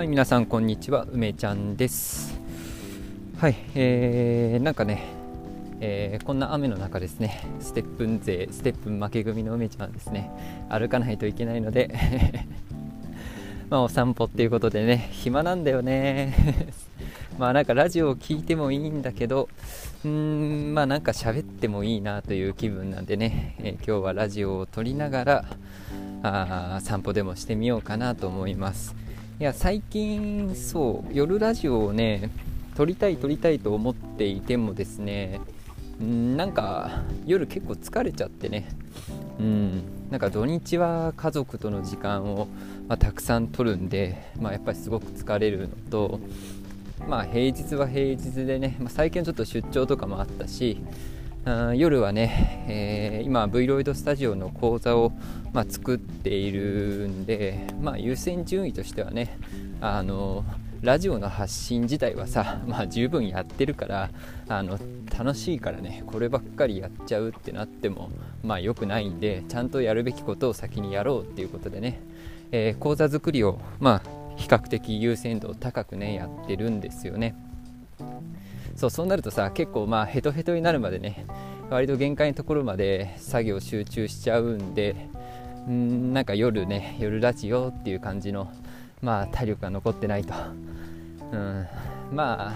はい、皆さんこんにちは、梅ちゃんです。はい、えー、なんかね、えー、こんな雨の中ですね、ステップン勢、ステップン負け組の梅ちゃんですね、歩かないといけないので まあお散歩っていうことでね、暇なんだよね。まあなんかラジオを聴いてもいいんだけど、うーん、まあなんか喋ってもいいなという気分なんでね、えー、今日はラジオを撮りながら、あ散歩でもしてみようかなと思います。いや最近そう夜ラジオをね撮りたい撮りたいと思っていてもですねんなんか夜結構疲れちゃってね。うんなんか土日は家族との時間を、まあ、たくさん取るんで、まあ、やっぱりすごく疲れるのとまあ平日は平日でね、まあ、最近ちょっと出張とかもあったし夜はね、えー、今 V ロイドスタジオの講座を、まあ、作っているんで、まあ、優先順位としてはねあのラジオの発信自体はさ、まあ、十分やってるからあの楽しいからねこればっかりやっちゃうってなってもまあ良くないんでちゃんとやるべきことを先にやろうっていうことでね、えー、講座作りをまあ比較的優先度高くねやってるんですよね。そうそうなるとさ結構まあヘトヘトになるまでね割と限界のところまで作業集中しちゃうんでんなんか夜ね夜ラジオっていう感じのまあ体力が残ってないと、うん、まあ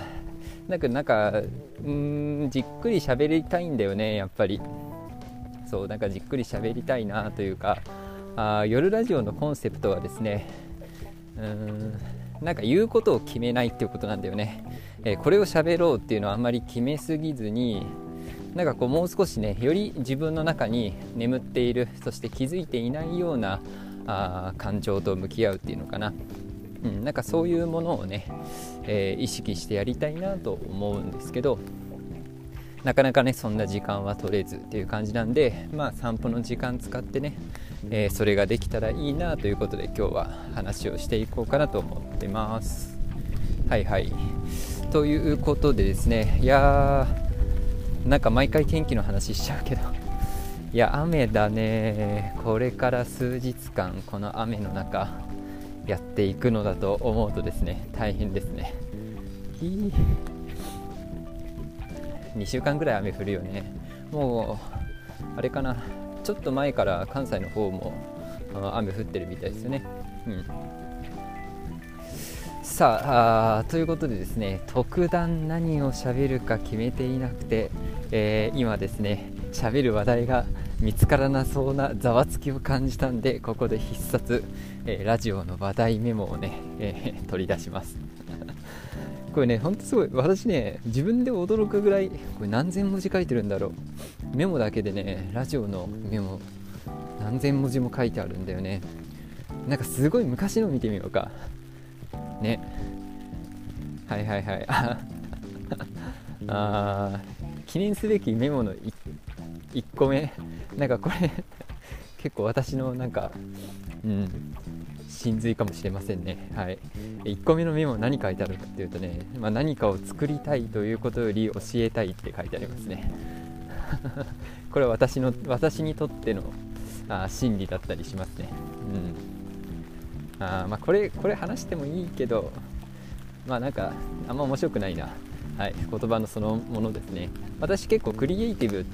なんかなんかんじっくり喋りたいんだよねやっぱり。そうなんかじっくり喋りたいなというかあ夜ラジオのコンセプトはですねうんなんか言うことを決めないっていうことなんだよね。えこれを喋ろうっていうのはあんまり決めすぎずになんかこうもう少しねより自分の中に眠っているそして気づいていないようなあ感情と向き合うっていうのかな、うん、なんかそういうものをね、えー、意識してやりたいなと思うんですけどなかなかねそんな時間は取れずっていう感じなんでまあ散歩の時間使ってね、えー、それができたらいいなということで今日は話をしていこうかなと思ってます。はいはい。ということでですねいやーなんか毎回天気の話しちゃうけどいや雨だね。これから数日間この雨の中やっていくのだと思うとですね大変ですね。2週間ぐらい雨降るよね。もうあれかな。ちょっと前から関西の方も雨降ってるみたいですよね。うん。さあということでですね特段何を喋るか決めていなくて、えー、今ですね喋る話題が見つからなそうなざわつきを感じたんでここで必殺、えー、ラジオの話題メモをね、えー、取り出します。これねほんとすごい。私ね自分で驚くぐらいこれ何千文字書いてるんだろう。メモだけでねラジオのメモ何千文字も書いてあるんだよね。なんかすごい昔の見てみようか。ね。はいはいはい。あ記念すべきメモの 1, 1個目。なんかこれ結構私のなんかうん真髄かもしれませんね。はい。1個目のメモ何書いてあるかっていうとね、まあ、何かを作りたいということより教えたいって書いてありますね。これは私の私にとってのあ真理だったりしますね。うん。あまあこれこれ話してもいいけどまあなんかあんま面白くないな。はい。言葉のそのものですね。私結構クリエイティブ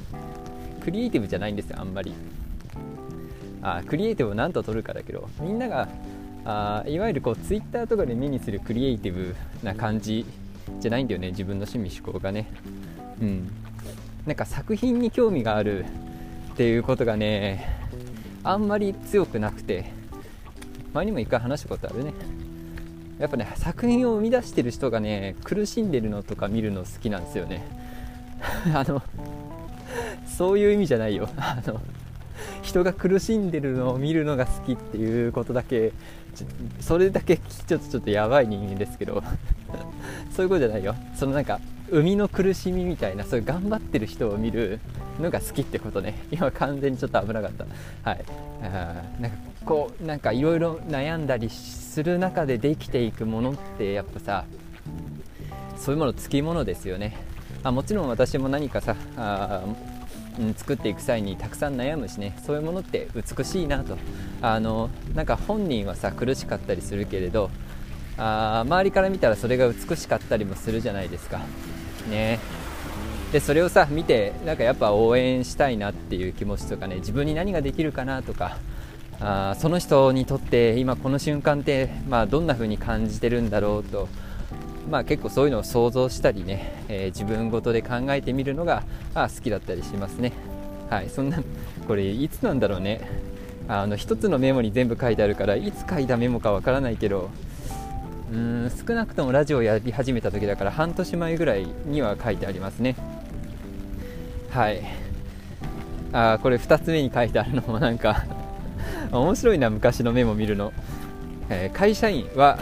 クリエイティブじゃないんですよあんまり。あクリエイティブを何と取るかだけどみんながあいわゆるこうツイッターとかで目にするクリエイティブな感じじゃないんだよね自分の趣味思考がね。うん。なんか作品に興味があるっていうことがねあんまり強くなくて前にも一回話したことあるね。やっぱね作品を生み出してる人がね苦しんでるのとか見るの好きなんですよね。あのそういう意味じゃないよ。あの 人が苦しんでるのを見るのが好きっていうことだけそれだけちょっとちょっとやばい人間ですけど そういうことじゃないよ。そのなんか生みの苦しみみたいなそういう頑張ってる人を見るのが好きってことね。今完全にちょっと危なかった。はい。あなんかこうなんかいろいろ悩んだりする中でできていくものってやっぱさそういうものつきものですよね。あもちろん私も何かさあうん、作っていく際にたくさん悩むしねそういうものって美しいなと。あのなんか本人はさ苦しかったりするけれどあ周りから見たらそれが美しかったりもするじゃないですか。ね。でそれをさ見てなんかやっぱ応援したいなっていう気持ちとかね自分に何ができるかなとかあその人にとって今この瞬間って、まあ、どんな風に感じてるんだろうと、まあ、結構そういうのを想像したりね、えー、自分ごとで考えてみるのがあ好きだったりしますね。はい、そんなこれいつなんだろうね。あの1つのメモに全部書いてあるからいつ書いたメモかわからないけどうーん少なくともラジオをやり始めた時だから半年前ぐらいには書いてありますね。はい。あこれ2つ目に書いてあるのもなんか面白いな昔のメモ見るの、えー、会社員は、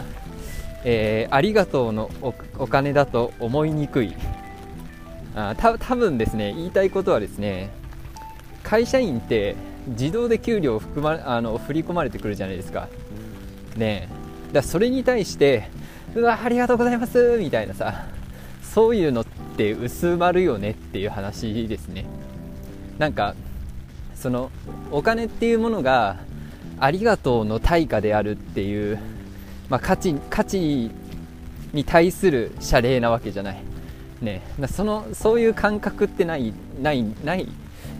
えー、ありがとうのお金だと思いにくい。あた多分ですね言いたいことはですね会社員って自動で給料含まあの振り込まれてくるじゃないですか。ねだかそれに対してうわありがとうございますみたいなさそういうのって薄まるよねっていう話ですね。なんかそのお金っていうものがありがとうの対価であるっていう、まあ、価値価値に対する謝礼なわけじゃない、ね、そのそういう感覚ってないないない。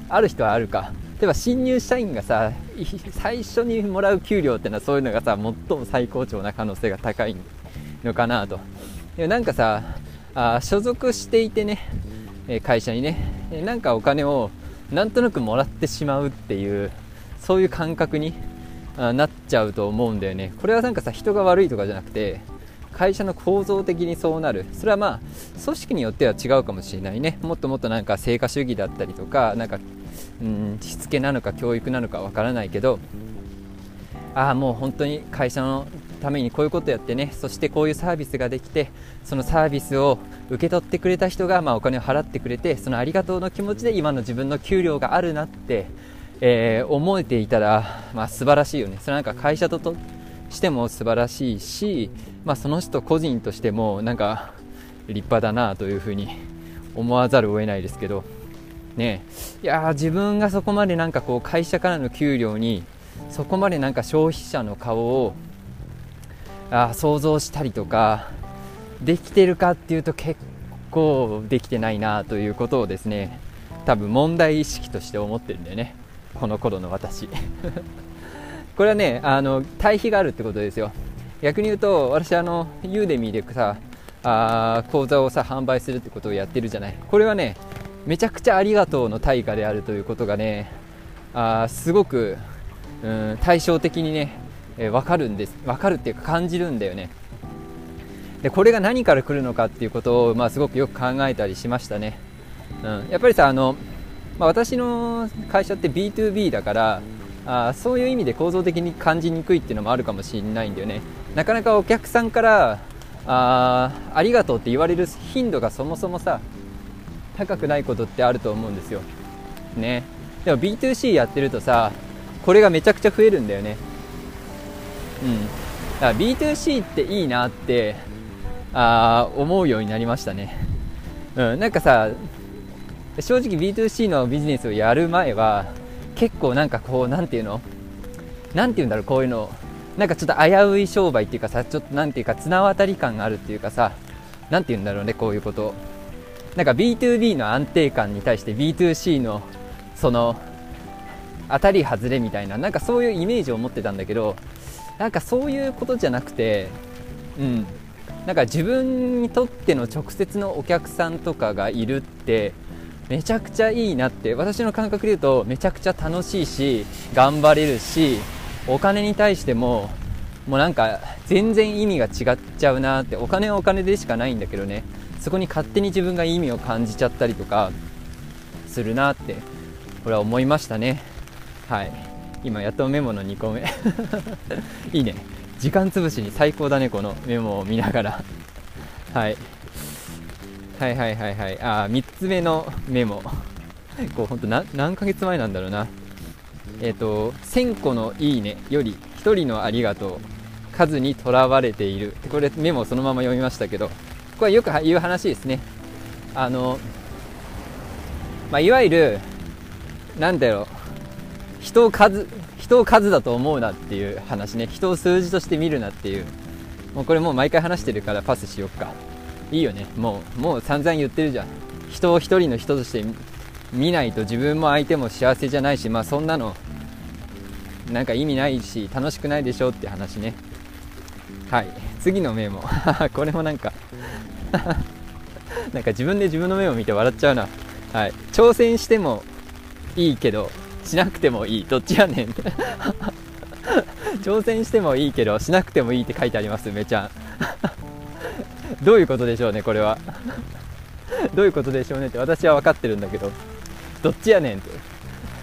ある人はあるか。例えば新入社員がさ最初にもらう給料ってのはそういうのがさ最も最高潮な可能性が高いのかなと。でなんかさあ所属していてね会社にねなんかお金をなんとなくもらってしまうっていうそういう感覚になっちゃうと思うんだよね。これはなんかさ人が悪いとかじゃなくて会社の構造的にそうなる。それはまあ組織によっては違うかもしれないね。もっともっとなんか成果主義だったりとかなんかうんしつけなのか教育なのかわからないけどああもう本当に会社のためにこういうことやってね。そしてこういうサービスができてそのサービスを受け取ってくれた人がまあお金を払ってくれてそのありがとうの気持ちで今の自分の給料があるなって、えー、思えていたら、まあ、素晴らしいよね。それなんか会社ととしても素晴らしいし、まあ、その人個人としてもなんか立派だなというふうに思わざるを得ないですけど。ね。いや自分がそこまでなんかこう会社からの給料にそこまでなんか消費者の顔をあ想像したりとかできてるかっていうと結構できてないなということをですね多分問題意識として思ってるんだよね。この頃の私。これはねあの対比があるってことですよ。逆に言うと私あのユーデミーでさあ講座をさ販売するってことをやってるじゃない。これはねめちゃくちゃありがとうの対価であるということがねあすごく、うん、対照的にね、えー、分かるんです。分かるっていうか感じるんだよね。でこれが何から来るのかっていうことを、まあ、すごくよく考えたりしましたね、うん、やっぱりさあの、まあ、私の会社って B2B だからあそういう意味で構造的に感じにくいっていうのもあるかもしれないんだよね。なかなかお客さんからあありがとうって言われる頻度がそもそもさ高くないことってあると思うんですよ。ね。でも B2C やってるとさこれがめちゃくちゃ増えるんだよね。うん。だから B2C っていいなってあ思うようになりましたね。うん。なんかさ正直 B2C のビジネスをやる前は結構なんかこうなんていうの？なんて言うんだろうこういうの。なんかちょっと危うい商売っていうかさちょっとなんていうか綱渡り感があるっていうかさなんて言うんだろうねこういうこと。なんか B2B の安定感に対して B2C のその当たり外れみたいななんかそういうイメージを持ってたんだけどなんかそういうことじゃなくてうん。なんか自分にとっての直接のお客さんとかがいるってめちゃくちゃいいなって私の感覚で言うとめちゃくちゃ楽しいし頑張れるしお金に対してももうなんか全然意味が違っちゃうなってお金はお金でしかないんだけどねそこに勝手に自分が意味を感じちゃったりとかするなってこれは思いましたね。はい。今やっとメモの2個目。いいね。時間つぶしに最高だねこのメモを見ながら。はい。はいはいはいはい。ああ3つ目のメモ。こう本当何ヶ月前なんだろうな。えっ、ー、と1000個のいいねより1人のありがとう。数にとらわれている。これメモそのまま読みましたけど。これよく言う話ですね。あの、まあ、いわゆるなんだろう。人を数人を数だと思うなっていう話ね。人を数字として見るなっていう。もうこれもう毎回話してるからパスしよっか。いいよね。もうもう散々言ってるじゃん。人を一人の人として見ないと自分も相手も幸せじゃないしまあそんなのなんか意味ないし楽しくないでしょって話ね。はい。次のメモ。これもなんか なんか自分で自分の目を見て笑っちゃうな。はい。挑戦してもいいけどしなくてもいい。どっちやねん。挑戦してもいいけどしなくてもいいって書いてありますめちゃん。どういうことでしょうねこれは。どういうことでしょうねって私は分かってるんだけど。どっちやねんって。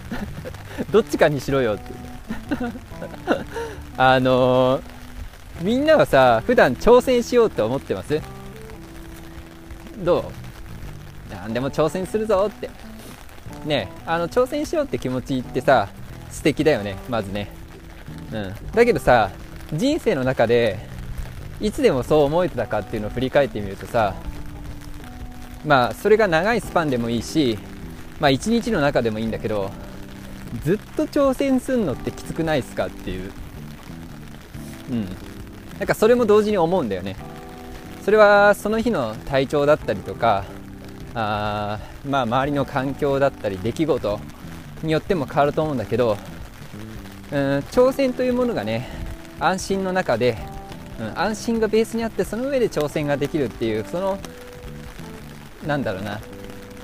どっちかにしろよって。あのー、みんなはさ普段挑戦しようって思ってます？どう？何でも挑戦するぞって。ねあの挑戦しようって気持ちってさ素敵だよねまずね。うん。だけどさ人生の中でいつでもそう思えてたかっていうのを振り返ってみるとさまあそれが長いスパンでもいいしまあ一日の中でもいいんだけどずっと挑戦するのってきつくないですかっていう。うん。なんかそれも同時に思うんだよね。それはその日の体調だったりとかあまあ周りの環境だったり出来事によっても変わると思うんだけどうん挑戦というものがね安心の中で、うん、安心がベースにあってその上で挑戦ができるっていうそのなんだろうな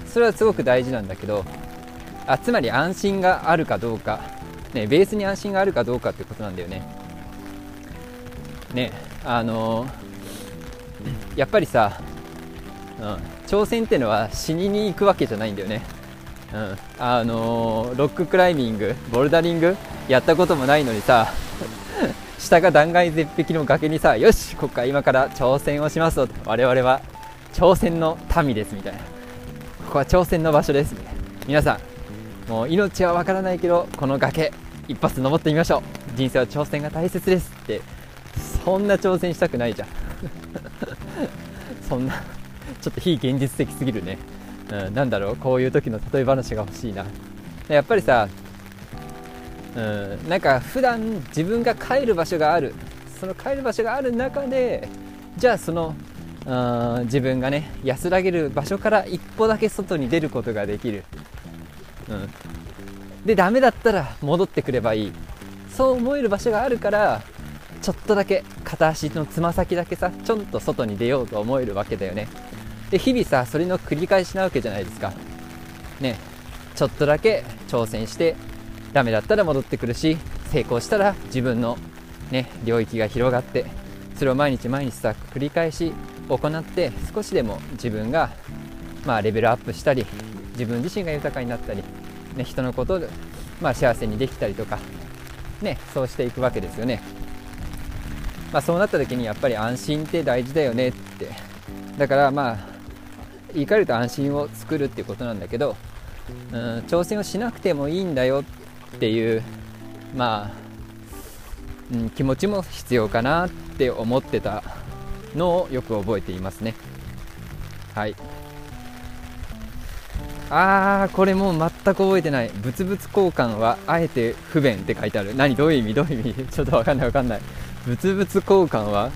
それはすごく大事なんだけどあつまり安心があるかどうか、ね、ベースに安心があるかどうかってことなんだよね。ねあのー、やっぱりさ、うん、挑戦ってのは死にに行くわけじゃないんだよね。うん、あのー、ロッククライミングボルダリングやったこともないのにさ下が断崖絶壁の崖にさよしここから今から挑戦をしますと我々は挑戦の民ですみたいな。ここは挑戦の場所ですみたいな。皆さんもう命はわからないけどこの崖一発登ってみましょう。人生は挑戦が大切ですって。そんな挑戦したくないじゃん。そんなちょっと非現実的すぎるね。うん、なんだろうこういう時の例え話が欲しいな。やっぱりさ、うん、なんか普段自分が帰る場所がある。その帰る場所がある中でじゃあそのうん自分がね安らげる場所から一歩だけ外に出ることができる、うん、でダメだったら戻ってくればいい。そう思える場所があるからちょっとだけ片足のつま先だけさちょんと外に出ようと思えるわけだよね。で日々さそれの繰り返しなわけじゃないですか。ね。ちょっとだけ挑戦してダメだったら戻ってくるし成功したら自分のね領域が広がってそれを毎日毎日さ繰り返し行って少しでも自分がまあレベルアップしたり自分自身が豊かになったり、ね、人のことで、まあ、幸せにできたりとか、ね、そうしていくわけですよね。まあ、そうなった時にやっぱり安心って大事だよねってだからまあ言い換えると安心を作るっていうことなんだけど、うん、挑戦をしなくてもいいんだよっっていうまあ、うん、気持ちも必要かなって思ってたのをよく覚えていますね。はい。あーこれもう全く覚えてない。物々交換はあえて不便って書いてある。何？どういう意味？どういう意味？ちょっとわかんないわかんない。物々交換は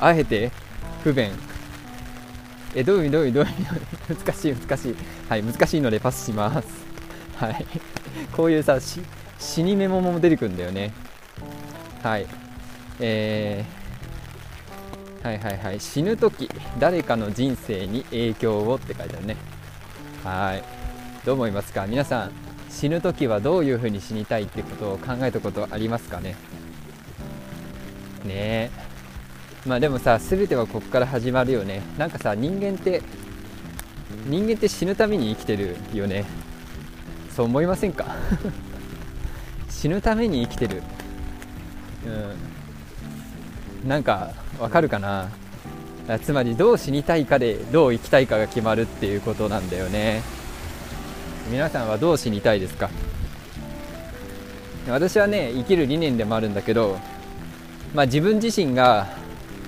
あえて不便。えどういう意味？どういう意味？どういう意味？難しい難しい。はい難しいのでパスします。はい。こういうさ死にメモも出てくるんだよね。はい。えー、はいはいはい。死ぬ時誰かの人生に影響をって書いてあるね。はい。どう思いますか？皆さん死ぬ時はどういう風に死にたいってことを考えたことありますかね？ねえ。まあでもさ全てはここから始まるよね。なんかさ人間って人間って死ぬために生きてるよね。そう思いませんか？死ぬために生きてる。うん。なんかわかるかな？つまりどう死にたいかでどう生きたいかが決まるっていうことなんだよね。皆さんはどう死にたいですか？私はね生きる理念でもあるんだけど、まあ、自分自身が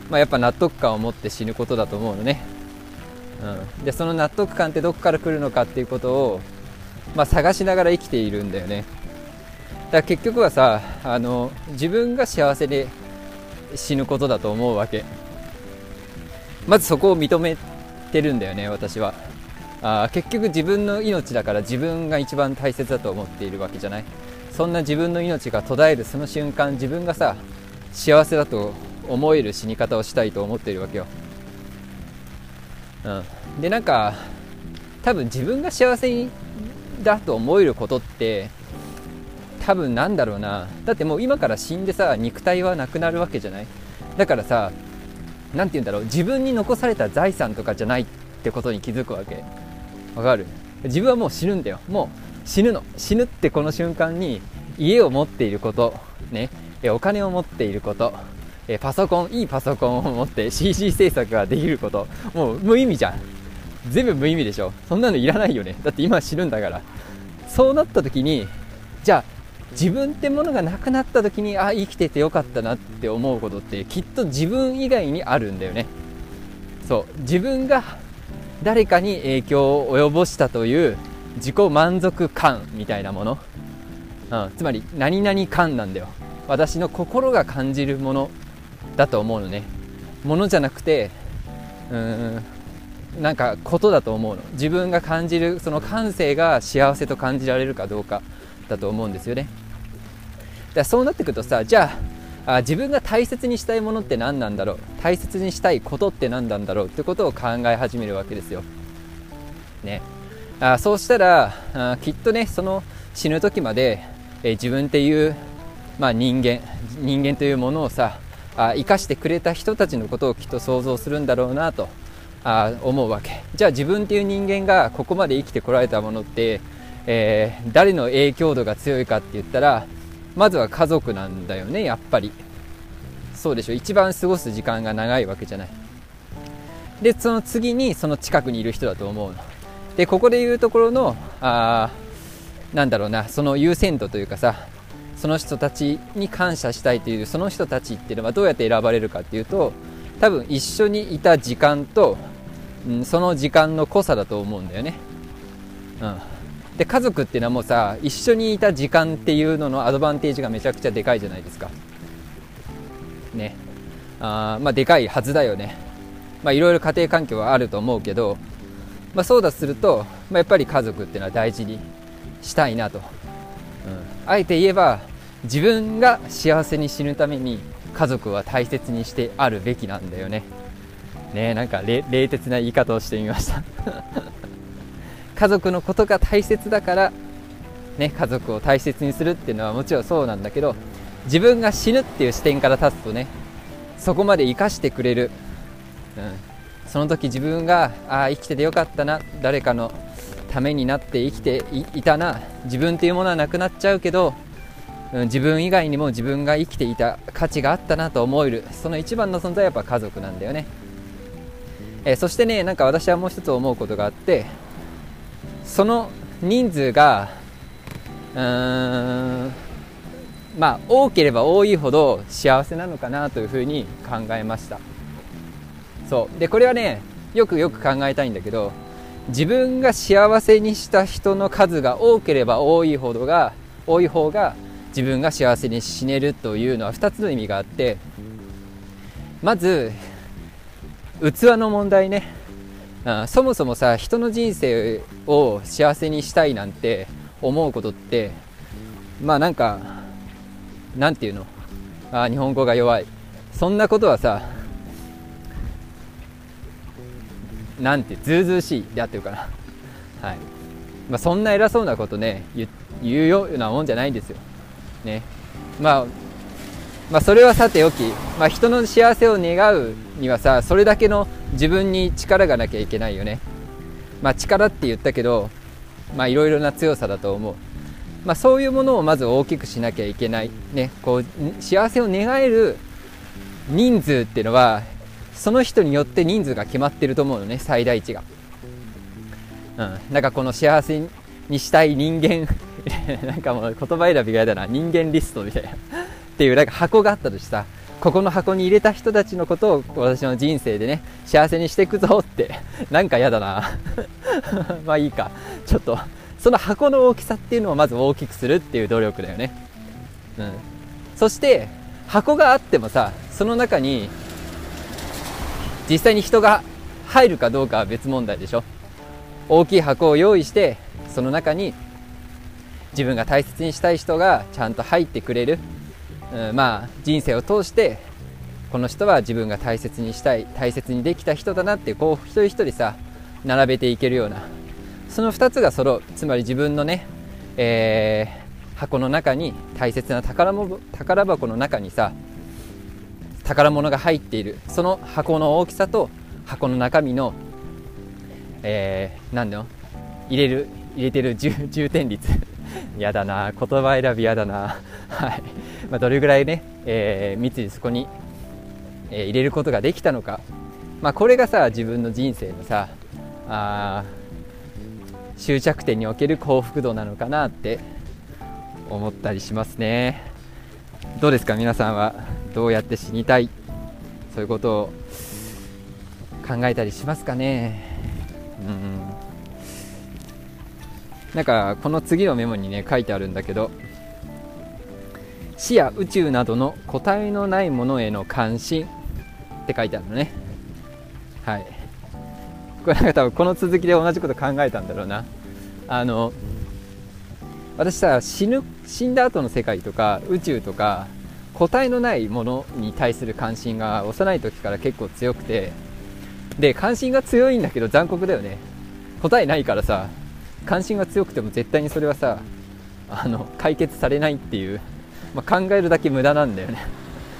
まあ、やっぱ納得感を持って死ぬことだと思うのね、うん、でその納得感ってどこから来るのかっていうことを、まあ、探しながら生きているんだよね。だから結局はさあの自分が幸せで死ぬことだと思うわけ。まずそこを認めてるんだよね私は。あ結局自分の命だから自分が一番大切だと思っているわけじゃない。そんな自分の命が途絶えるその瞬間自分がさ幸せだと思える死に方をしたいと思っているわけよ、うん、でなんか多分自分が幸せにだと思えることって多分なんだろうな。だってもう今から死んでさ肉体はなくなるわけじゃない？だからさ何て言うんだろう？自分に残された財産とかじゃないってことに気づくわけ。わかる？自分はもう死ぬんだよ。もう死ぬの。死ぬってこの瞬間に家を持っていること。ね。お金を持っていること。パソコン。いいパソコンを持って CG 制作ができること。もう無意味じゃん。全部無意味でしょ。そんなのいらないよね。だって今死ぬんだから。そうなった時にじゃあ自分ってものがなくなった時にあ生きててよかったなって思うことってきっと自分以外にあるんだよね。そう。自分が誰かに影響を及ぼしたという自己満足感みたいなもの、うん、つまり何々感なんだよ。私の心が感じるものだと思うのね。ものじゃなくてうんなんかことだと思うの。自分が感じるその感性が幸せと感じられるかどうかだと思うんですよね。だそうなってくるとさじゃああ自分が大切にしたいものって何なんだろう？大切にしたいことって何なんだろうってことを考え始めるわけですよ。ね、あそうしたらあきっとねその死ぬ時まで、え自分っていう、まあ、人間人間というものをさあ生かしてくれた人たちのことをきっと想像するんだろうなと。あ思うわけ。じゃあ自分っていう人間がここまで生きてこられたものって、えー、誰の影響度が強いかって言ったらまずは家族なんだよねやっぱり。そうでしょ。一番過ごす時間が長いわけじゃない。でその次にその近くにいる人だと思うの。でここで言うところのあなんだろうなその優先度というかさその人たちに感謝したいというその人たちっていうのはどうやって選ばれるかっていうと多分一緒にいた時間と、うん、その時間の濃さだと思うんだよね、うん、で家族っていうのはもうさ一緒にいた時間っていうののアドバンテージがめちゃくちゃでかいじゃないですか。ね。あまあでかいはずだよね。まあいろいろ家庭環境はあると思うけど、まあ、そうだすると、まあ、やっぱり家族っていうのは大事にしたいなと、うん、あえて言えば自分が幸せに死ぬために家族は大切にしてあるべきなんだよね。ねなんか冷徹な言い方をしてみました。家族のことが大切だから、ね、家族を大切にするっていうのはもちろんそうなんだけど自分が死ぬっていう視点から立つとねそこまで生かしてくれる、うん、その時自分がああ生きててよかったな誰かのためになって生きていたな自分っていうものはなくなっちゃうけど、うん、自分以外にも自分が生きていた価値があったなと思えるその一番の存在はやっぱ家族なんだよね、えー、そしてねなんか私はもう一つ思うことがあってその人数がうーんまあ多ければ多いほど幸せなのかなというふうに考えました。そう。でこれはねよくよく考えたいんだけど自分が幸せにした人の数が多ければ多いほどが多い方が自分が幸せに死ねるというのは2つの意味があってまず器の問題ね。あそもそもさ人の人生を幸せにしたいなんて思うことってまあなんかなんていうの？あ日本語が弱い。そんなことはさなんてずうずうしい。であってるかな。はい。まあ、そんな偉そうなことね言うようなもんじゃないんですよ。ね。まあまあ、それはさておき、まあ、人の幸せを願うにはさそれだけの自分に力がなきゃいけないよね、まあ、力って言ったけどいろいろな強さだと思う、まあ、そういうものをまず大きくしなきゃいけない、ね、こう幸せを願える人数っていうのはその人によって人数が決まってると思うのね最大値が、うん、なんかこの幸せにしたい人間 なんかもう言葉選びが嫌だな。人間リストみたいな。っていうなんか箱があったとしてさここの箱に入れた人たちのことを私の人生でね幸せにしていくぞって なんか嫌だな。まあいいか。ちょっとその箱の大きさっていうのをまず大きくするっていう努力だよね。うん。そして箱があってもさその中に実際に人が入るかどうかは別問題でしょ。大きい箱を用意してその中に自分が大切にしたい人がちゃんと入ってくれる、うん、まあ人生を通してこの人は自分が大切にしたい大切にできた人だなってこう一人一人さ並べていけるようなその2つが揃う。つまり自分のね、えー、箱の中に大切な宝も宝箱の中にさ宝物が入っている。その箱の大きさと箱の中身の、えー、何だよ入れる入れてる充填率。やだな言葉選びやだな。はい、まあ、どれぐらいね、えー、密にそこに、えー、入れることができたのか、まあ、これがさ自分の人生のさあ終着点における幸福度なのかなって思ったりしますね。どうですか？皆さんはどうやって死にたい？そういうことを考えたりしますかね？うん。なんかこの次のメモにね書いてあるんだけど死や宇宙などの個体のないものへの関心って書いてあるのね。はい。これなんか多分この続きで同じこと考えたんだろうな。あの私さ死ぬ死んだ後の世界とか宇宙とか個体のないものに対する関心が幼い時から結構強くてで関心が強いんだけど残酷だよね。答えないからさ関心が強くても絶対にそれはさあの解決されないっていう、まあ、考えるだけ無駄なんだよね。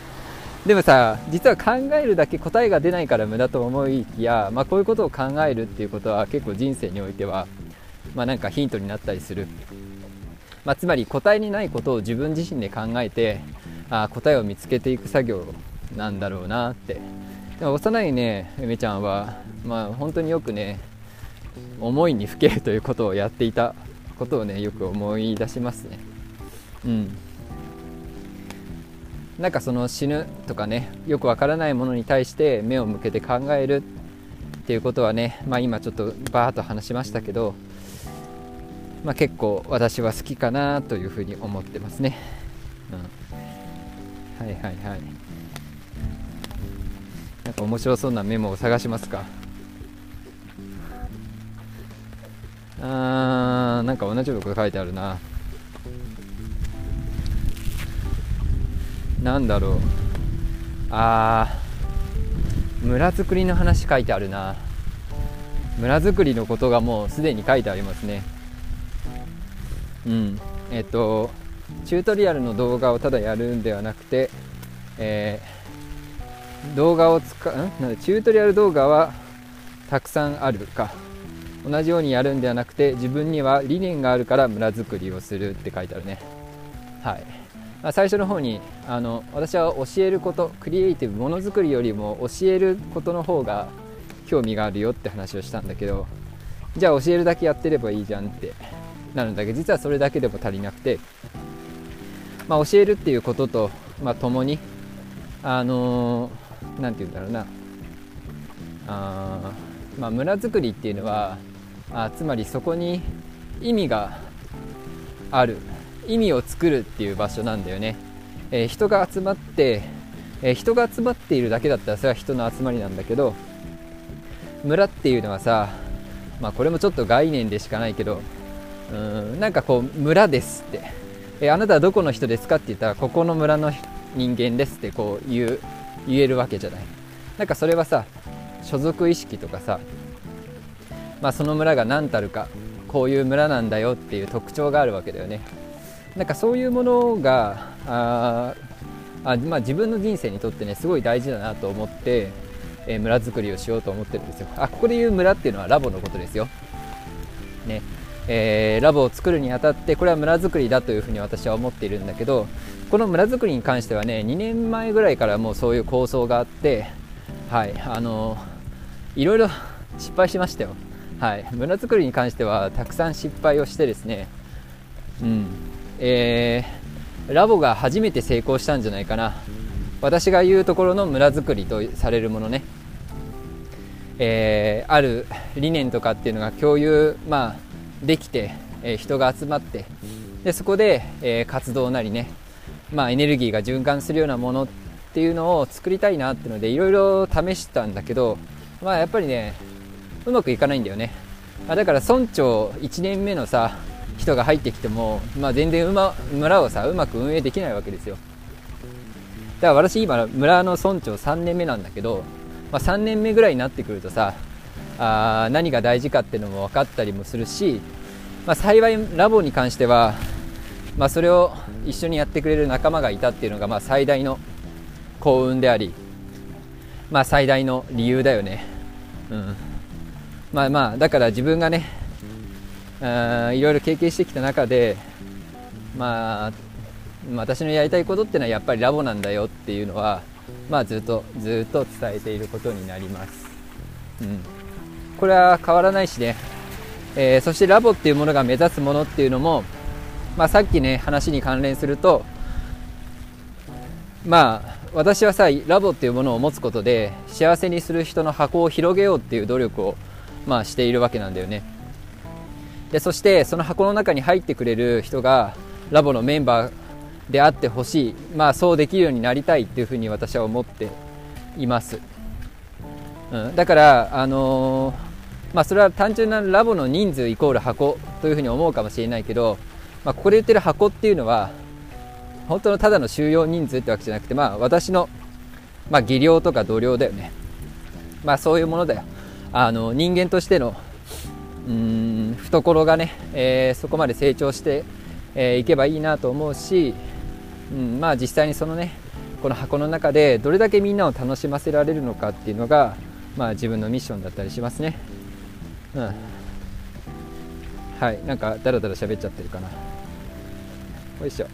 でもさ実は考えるだけ答えが出ないから無駄と思いきや、まあ、こういうことを考えるっていうことは結構人生においては、まあ、なんかヒントになったりする、まあ、つまり答えにないことを自分自身で考えてあ答えを見つけていく作業なんだろうなって。でも幼いね梅ちゃんは、まあ、本当によくね思いにふけるということをやっていたことをねよく思い出しますね。うん。なんかその死ぬとかねよくわからないものに対して目を向けて考えるっていうことはねまあ今ちょっとバーッと話しましたけどまあ結構私は好きかなというふうに思ってますね、うん、はいはいはい。なんか面白そうなメモを探しますか。あーなんか同じようなこと書いてあるな。なんだろう。あー村づくりの話書いてあるな。村づくりのことがもうすでに書いてありますね。うん。えっとチュートリアルの動画をただやるんではなくて、えー、動画を使うん？なんチュートリアル動画はたくさんあるか。同じようにやるんではなくて自分には理念があるから村づくりをするって書いてあるね。はい。まあ、最初の方にあの私は教えることクリエイティブものづくりよりも教えることの方が興味があるよって話をしたんだけどじゃあ教えるだけやってればいいじゃんってなるんだけど実はそれだけでも足りなくて、まあ、教えるっていうことと、まあ、共にあの何、て言うんだろうなあ、まあ、村づくりっていうのはあつまりそこに意味がある。意味を作るっていう場所なんだよね、えー、人が集まって、えー、人が集まっているだけだったらそれは人の集まりなんだけど村っていうのはさまあこれもちょっと概念でしかないけどうんなんかこう村ですって、えー、あなたはどこの人ですかって言ったらここの村の人間ですってこう言う言えるわけじゃない。なんかそれはさ所属意識とかさまあ、その村が何たるかこういう村なんだよっていう特徴があるわけだよね。なんかそういうものがああ、まあ、自分の人生にとってねすごい大事だなと思って、えー、村づくりをしようと思ってるんですよ。あここで言う村っていうのはラボのことですよ。ね。えー、ラボを作るにあたってこれは村づくりだというふうに私は思っているんだけどこの村づくりに関してはね2年前ぐらいからもうそういう構想があってはいあのいろいろ失敗しましたよ。はい、村づくりに関してはたくさん失敗をしてですね、うん。えー、ラボが初めて成功したんじゃないかな。私が言うところの村づくりとされるものね、えー、ある理念とかっていうのが共有、まあ、できて、えー、人が集まってでそこで、え活動なりねまあ、エネルギーが循環するようなものっていうのを作りたいなっていうのでいろいろ試したんだけど、まあ、やっぱりねうまくいかないんだよね、ま、だから村長1年目のさ人が入ってきても、まあ、全然う、ま村をさうまく運営できないわけですよ。だから私今村の村長3年目なんだけど、まあ、3年目ぐらいになってくるとさあ何が大事かっていうのも分かったりもするし、まあ、幸いラボに関しては、まあ、それを一緒にやってくれる仲間がいたっていうのがまあ最大の幸運であり、まあ、最大の理由だよね、うん、まあまあだから自分がねあいろいろ経験してきた中でまあ私のやりたいことっていうのはやっぱりラボなんだよっていうのは、まあ、ずっとずっと伝えていることになります、うん、これは変わらないしね、えー、そしてラボっていうものが目指すものっていうのも、まあ、さっきね話に関連するとまあ私はさラボっていうものを持つことで幸せにする人の箱を広げようっていう努力を、まあ、しているわけなんだよね。でそしてその箱の中に入ってくれる人がラボのメンバーであってほしい、まあ、そうできるようになりたいっていうふうに私は思っています、うん、だから、あのー、まあ、それは単純なラボの人数イコール箱というふうに思うかもしれないけど、まあ、ここで言ってる箱っていうのは本当のただの収容人数ってわけじゃなくて、まあ、私の、まあ、技量とか度量だよね、まあ、そういうものだよ。あの人間としてのうん懐がね、えー、そこまで成長してい、えー、けばいいなと思うし、うんまあ、実際にそのねこの箱の中でどれだけみんなを楽しませられるのかっていうのが、まあ、自分のミッションだったりしますね。うん、はいなんかだらだら喋っちゃってるかな。よいしょ。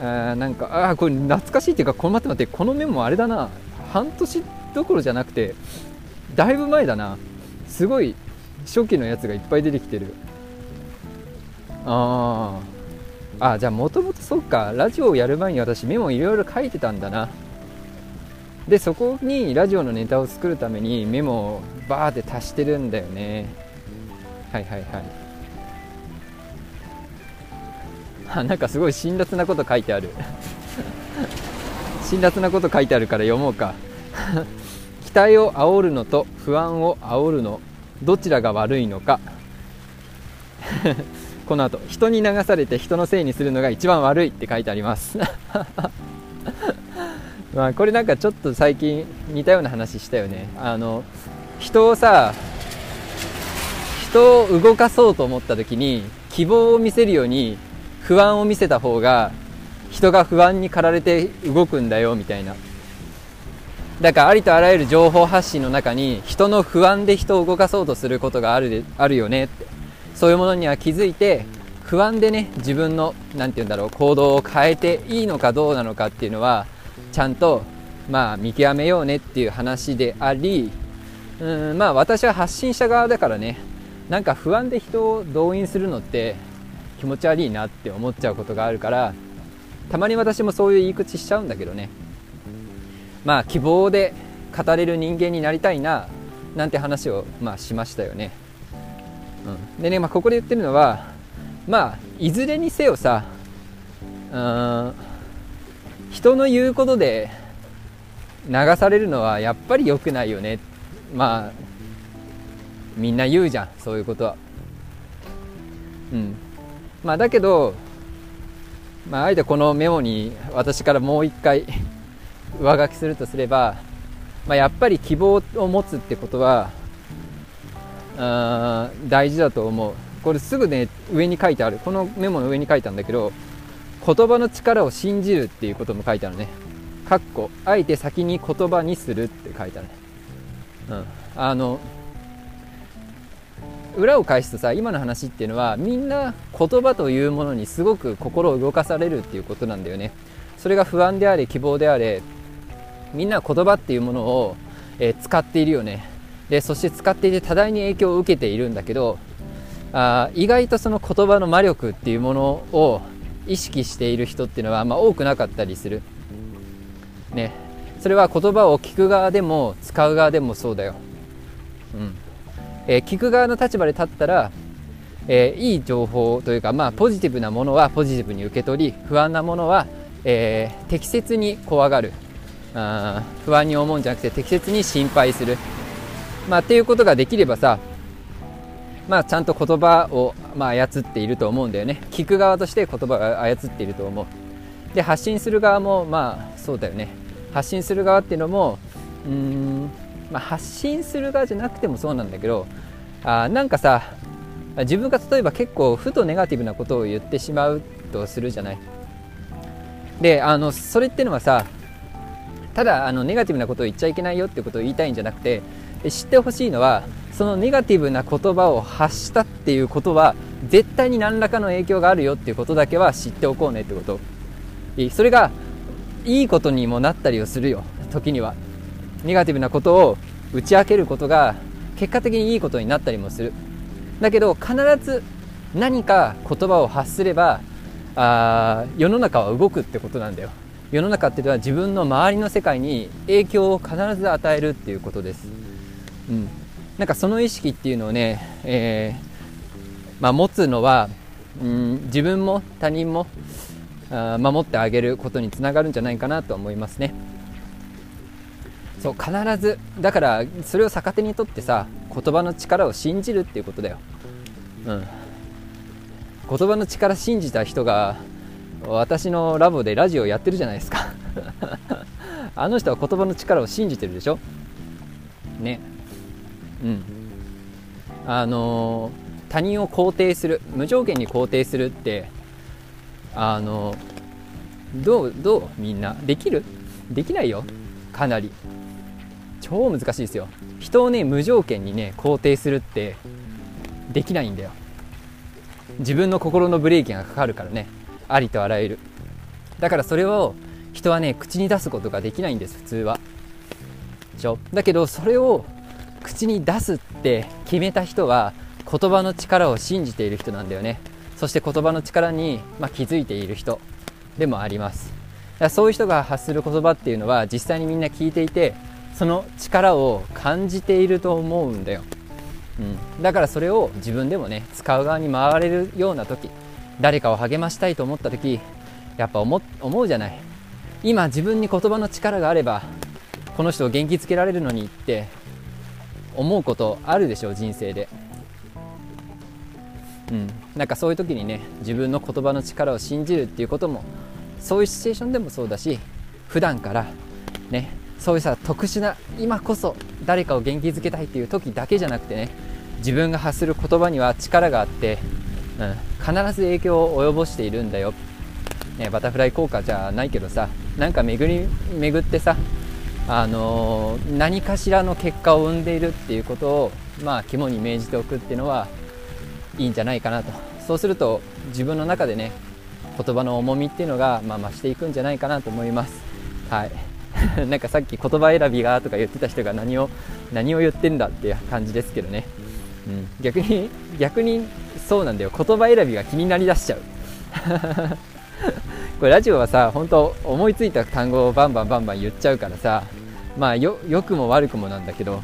あなんかあこれ懐かしいっていうかこの待って待ってこのメモあれだな半年どころじゃなくてだいぶ前だなすごい初期のやつがいっぱい出てきてる。ああじゃあもともとそっか。ラジオをやる前に私メモいろいろ書いてたんだな。でそこにラジオのネタを作るためにメモをバーって足してるんだよね。はいはいはい。あなんかすごい辛辣なこと書いてある。辛辣なこと書いてあるから読もうか期待を煽るのと不安を煽るのどちらが悪いのか。この後人に流されて人のせいにするのが一番悪いって書いてあります。まあこれなんかちょっと最近似たような話したよね。あの人をさ人を動かそうと思った時に希望を見せるように不安を見せた方が人が不安に駆られて動くんだよみたいな。だからありとあらゆる情報発信の中に人の不安で人を動かそうとすることがあるあるよね。ってそういうものには気づいて不安でね自分の何て言うんだろう行動を変えていいのかどうなのかっていうのはちゃんとまあ見極めようねっていう話でありうんまあ私は発信者側だからねなんか不安で人を動員するのって気持ち悪いなって思っちゃうことがあるからたまに私もそういう言い口しちゃうんだけどね。まあ希望で語れる人間になりたいななんて話を、まあ、しましたよね、うん、でね、まあ、ここで言ってるのはまあいずれにせよさうん人の言うことで流されるのはやっぱり良くないよね。まあみんな言うじゃんそういうことは。うん。まあ、だけど、まあ、あえてこのメモに私からもう一回上書きするとすれば、まあ、やっぱり希望を持つってことはあ大事だと思う。これすぐね上に書いてある。このメモの上に書いたんだけど言葉の力を信じるっていうことも書いてあるね。かっこあえて先に言葉にするって書いてある、うん、あの裏を返すとさ今の話っていうのはみんな言葉というものにすごく心を動かされるっていうことなんだよね。それが不安であれ希望であれみんな言葉っていうものを、えー、使っているよね。でそして使っていて多大に影響を受けているんだけどあ意外とその言葉の魔力っていうものを意識している人っていうのは、まあ、多くなかったりする。ね。それは言葉を聞く側でも使う側でもそうだよ。うん。えー、聞く側の立場で立ったらえー、いい情報というか、まあ、ポジティブなものはポジティブに受け取り不安なものは、えー、適切に怖がる。あ不安に思うんじゃなくて適切に心配する、まあ、っていうことができればさまあ、ちゃんと言葉を、まあ、操っていると思うんだよね。聞く側として言葉が操っていると思う。で発信する側もまあそうだよね。発信する側っていうのもうん、まあ、発信する側じゃなくてもそうなんだけどあなんかさ自分が例えば結構ふとネガティブなことを言ってしまうとするじゃない。であのそれっていうのはさただあのネガティブなことを言っちゃいけないよってことを言いたいんじゃなくて知ってほしいのはそのネガティブな言葉を発したっていうことは絶対に何らかの影響があるよっていうことだけは知っておこうねってこと。それがいいことにもなったりをするよ時には。ネガティブなことを打ち明けることが結果的にいいことになったりもする。だけど必ず何か言葉を発すればあ世の中は動くってことなんだよ。世の中っていうのは自分の周りの世界に影響を必ず与えるっていうことです、うん、なんかその意識っていうのをね、えー、まあ、持つのは、うん、自分も他人もあ守ってあげることにつながるんじゃないかなと思いますね。そう必ずだからそれを逆手にとってさ言葉の力を信じるっていうことだよ、うん、言葉の力信じた人が私のラボでラジオやってるじゃないですか。あの人は言葉の力を信じてるでしょ？ね。うん。あの他人を肯定する無条件に肯定するってあのどうどう？みんな。できる？できないよ。かなり。超難しいですよ。人をね無条件にね肯定するってできないんだよ。自分の心のブレーキがかかるからね。ありとあらゆる。だからそれを人はね口に出すことができないんです普通は。でしょ？だけどそれを口に出すって決めた人は言葉の力を信じている人なんだよね。そして言葉の力に、まあ、気づいている人でもあります。だからそういう人が発する言葉っていうのは実際にみんな聞いていてその力を感じていると思うんだよ、うん、だからそれを自分でもね使う側に回れるような時誰かを励ましたいと思った時やっぱ思思うじゃない。今自分に言葉の力があればこの人を元気づけられるのにって思うことあるでしょう人生で。うん。なんかそういう時にね自分の言葉の力を信じるっていうこともそういうシチュエーションでもそうだし普段からねそういうさ特殊な今こそ誰かを元気づけたいっていう時だけじゃなくてね自分が発する言葉には力があって、うん、必ず影響を及ぼしているんだよ、ね、バタフライ効果じゃないけどさなんか巡り巡ってさあのー、何かしらの結果を生んでいるっていうことを、まあ、肝に銘じておくっていうのはいいんじゃないかなと。そうすると自分の中でね言葉の重みっていうのが、まあ、増していくんじゃないかなと思います。はい。なんかさっき言葉選びがとか言ってた人が何を何を言ってんだっていう感じですけどね、うん、逆に 逆にそうなんだよ。言葉選びが気になりだしちゃう。これラジオはさ本当思いついた単語をバンバンバンバン言っちゃうからさまあよくも悪くもなんだけど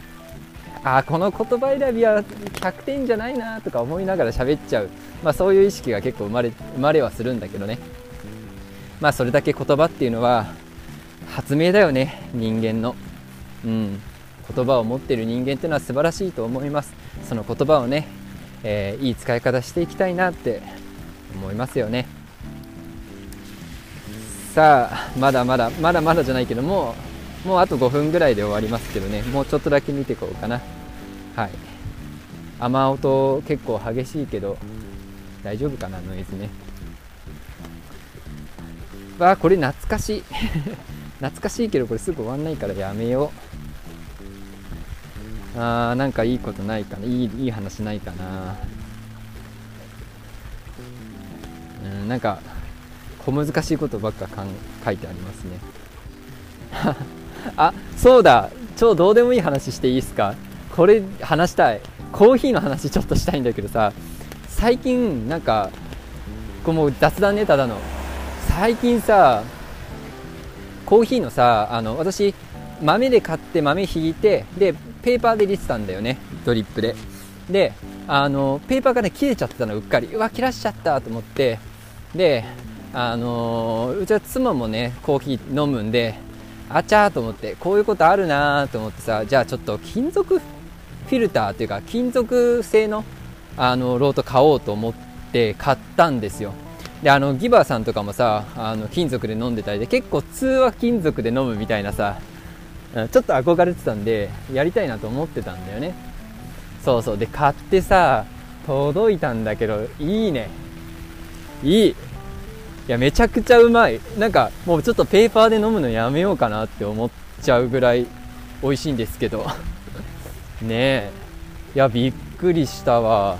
あこの言葉選びは100点じゃないなとか思いながら喋っちゃう、まあ、そういう意識が結構生まれ生まれはするんだけどね。まあそれだけ言葉っていうのは発明だよね人間の。うん。言葉を持っている人間っていうのは素晴らしいと思います。その言葉をね、えー、いい使い方していきたいなって思いますよね。さあまだまだまだまだじゃないけどももうあと5分ぐらいで終わりますけどね。もうちょっとだけ見ていこうかな。はい。雨音結構激しいけど大丈夫かなノイズね。わあこれ懐かしい。懐かしいけどこれすぐ終わんないからやめよう。あーなんかいいことないかな。いいいい話ないかな。うんなんか小難しいことばっかかん書いてありますね。あそうだ。超どうでもいい話していいですか？これ話したい。コーヒーの話ちょっとしたいんだけどさ。最近なんかこもう雑談ネタだの。最近さコーヒーのさあの私豆で買って豆ひいてでペーパーで入れてたんだよねドリップで。であのペーパーがね切れちゃってたのうっかり。うわ切らしちゃったと思って。であのうちは妻もねコーヒー飲むんであちゃーと思ってこういうことあるなーと思ってさじゃあちょっと金属フィルターっていうか金属製のあのロート買おうと思って買ったんですよ。であのギバーさんとかもさあの金属で飲んでたりで結構通は金属で飲むみたいなさちょっと憧れてたんでやりたいなと思ってたんだよね。そうそう。で買ってさ届いたんだけどいいね。いい。いやめちゃくちゃうまい。なんかもうちょっとペーパーで飲むのやめようかなって思っちゃうぐらい美味しいんですけど。ねえ。いやびっくりしたわ。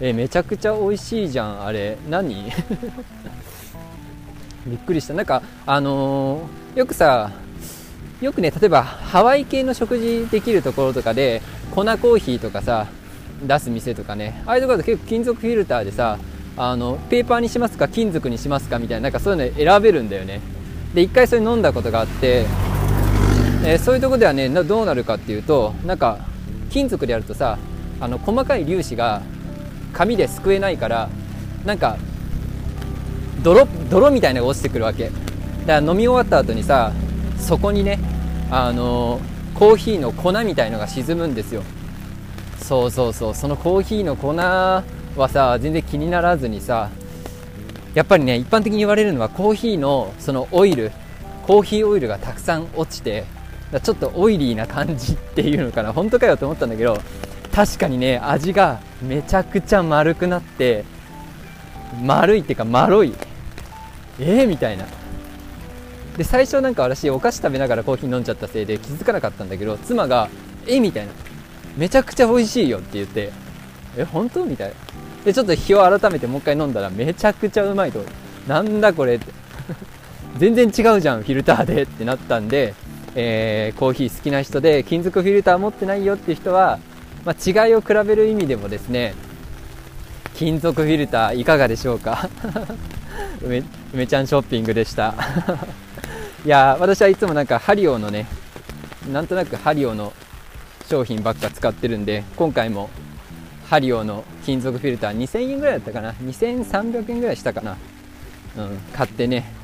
えめちゃくちゃ美味しいじゃんあれ。何？びっくりした。なんかあのー、よくさよくね例えばハワイ系の食事できるところとかで粉コーヒーとかさ出す店とかねああいうところで結構金属フィルターでさあのペーパーにしますか金属にしますかみたいななんかそういうの選べるんだよね。で1回それ飲んだことがあって、えー、そういうとこではねどうなるかっていうとなんか金属でやるとさあの細かい粒子が紙ですくえないからなんか泥泥みたいなのが落ちてくるわけ。だから飲み終わった後にさそこにねあのコーヒーの粉みたいのが沈むんですよ。そうそうそう。そのコーヒーの粉はさ全然気にならずにさやっぱりね一般的に言われるのはコーヒーのそのオイルコーヒーオイルがたくさん落ちてちょっとオイリーな感じっていうのかな。本当かよと思ったんだけど確かにね味がめちゃくちゃ丸くなって丸いっていうかまろい。えー、みたいな。で最初なんか私お菓子食べながらコーヒー飲んじゃったせいで気づかなかったんだけど妻が「え？みたいな「めちゃくちゃ美味しいよ」って言って「え？本当?」みたいな。でちょっと日を改めてもう一回飲んだらめちゃくちゃうまいとなんだこれ？って。全然違うじゃんフィルターで。ってなったんで、えー、コーヒー好きな人で金属フィルター持ってないよっていう人はまあ、違いを比べる意味でもですね金属フィルターいかがでしょうか。梅梅ちゃんショッピングでした。いや私はいつもなんかハリオのねなんとなくハリオの商品ばっか使ってるんで今回もハリオの金属フィルター2000円ぐらいだったかな？2300円ぐらいしたかな、うん、買ってね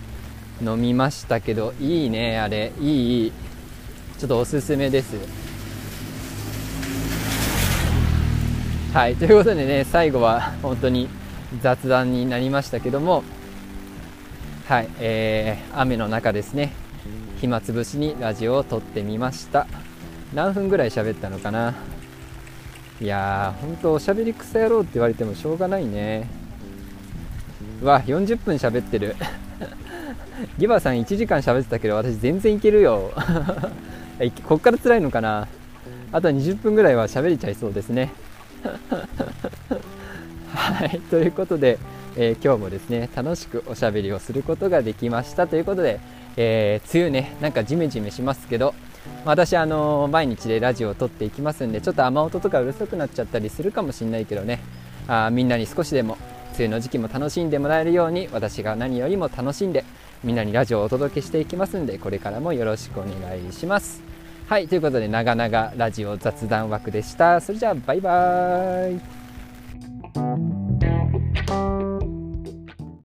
飲みましたけどいいねあれ。いいいい。ちょっとおすすめです。はい、ということでね、最後は本当に雑談になりましたけども、はい、えー、雨の中ですね、暇つぶしにラジオを撮ってみました。何分ぐらい喋ったのかないやー、本当おしゃべり草野郎って言われてもしょうがないね。うわ、40分喋ってる。ギバさん1時間喋ってたけど、私全然いけるよ。こっから辛いのかなあと20分ぐらいは喋れちゃいそうですね。はい、ということで、えー、今日もですね楽しくおしゃべりをすることができましたということで、えー、梅雨ねなんかジメジメしますけど私、あのー、毎日でラジオを撮っていきますんでちょっと雨音とかうるさくなっちゃったりするかもしれないけどね。あみんなに少しでも梅雨の時期も楽しんでもらえるように私が何よりも楽しんでみんなにラジオをお届けしていきますんでこれからもよろしくお願いします。はいということで長々ラジオ雑談枠でした。それじゃあバイバーイ。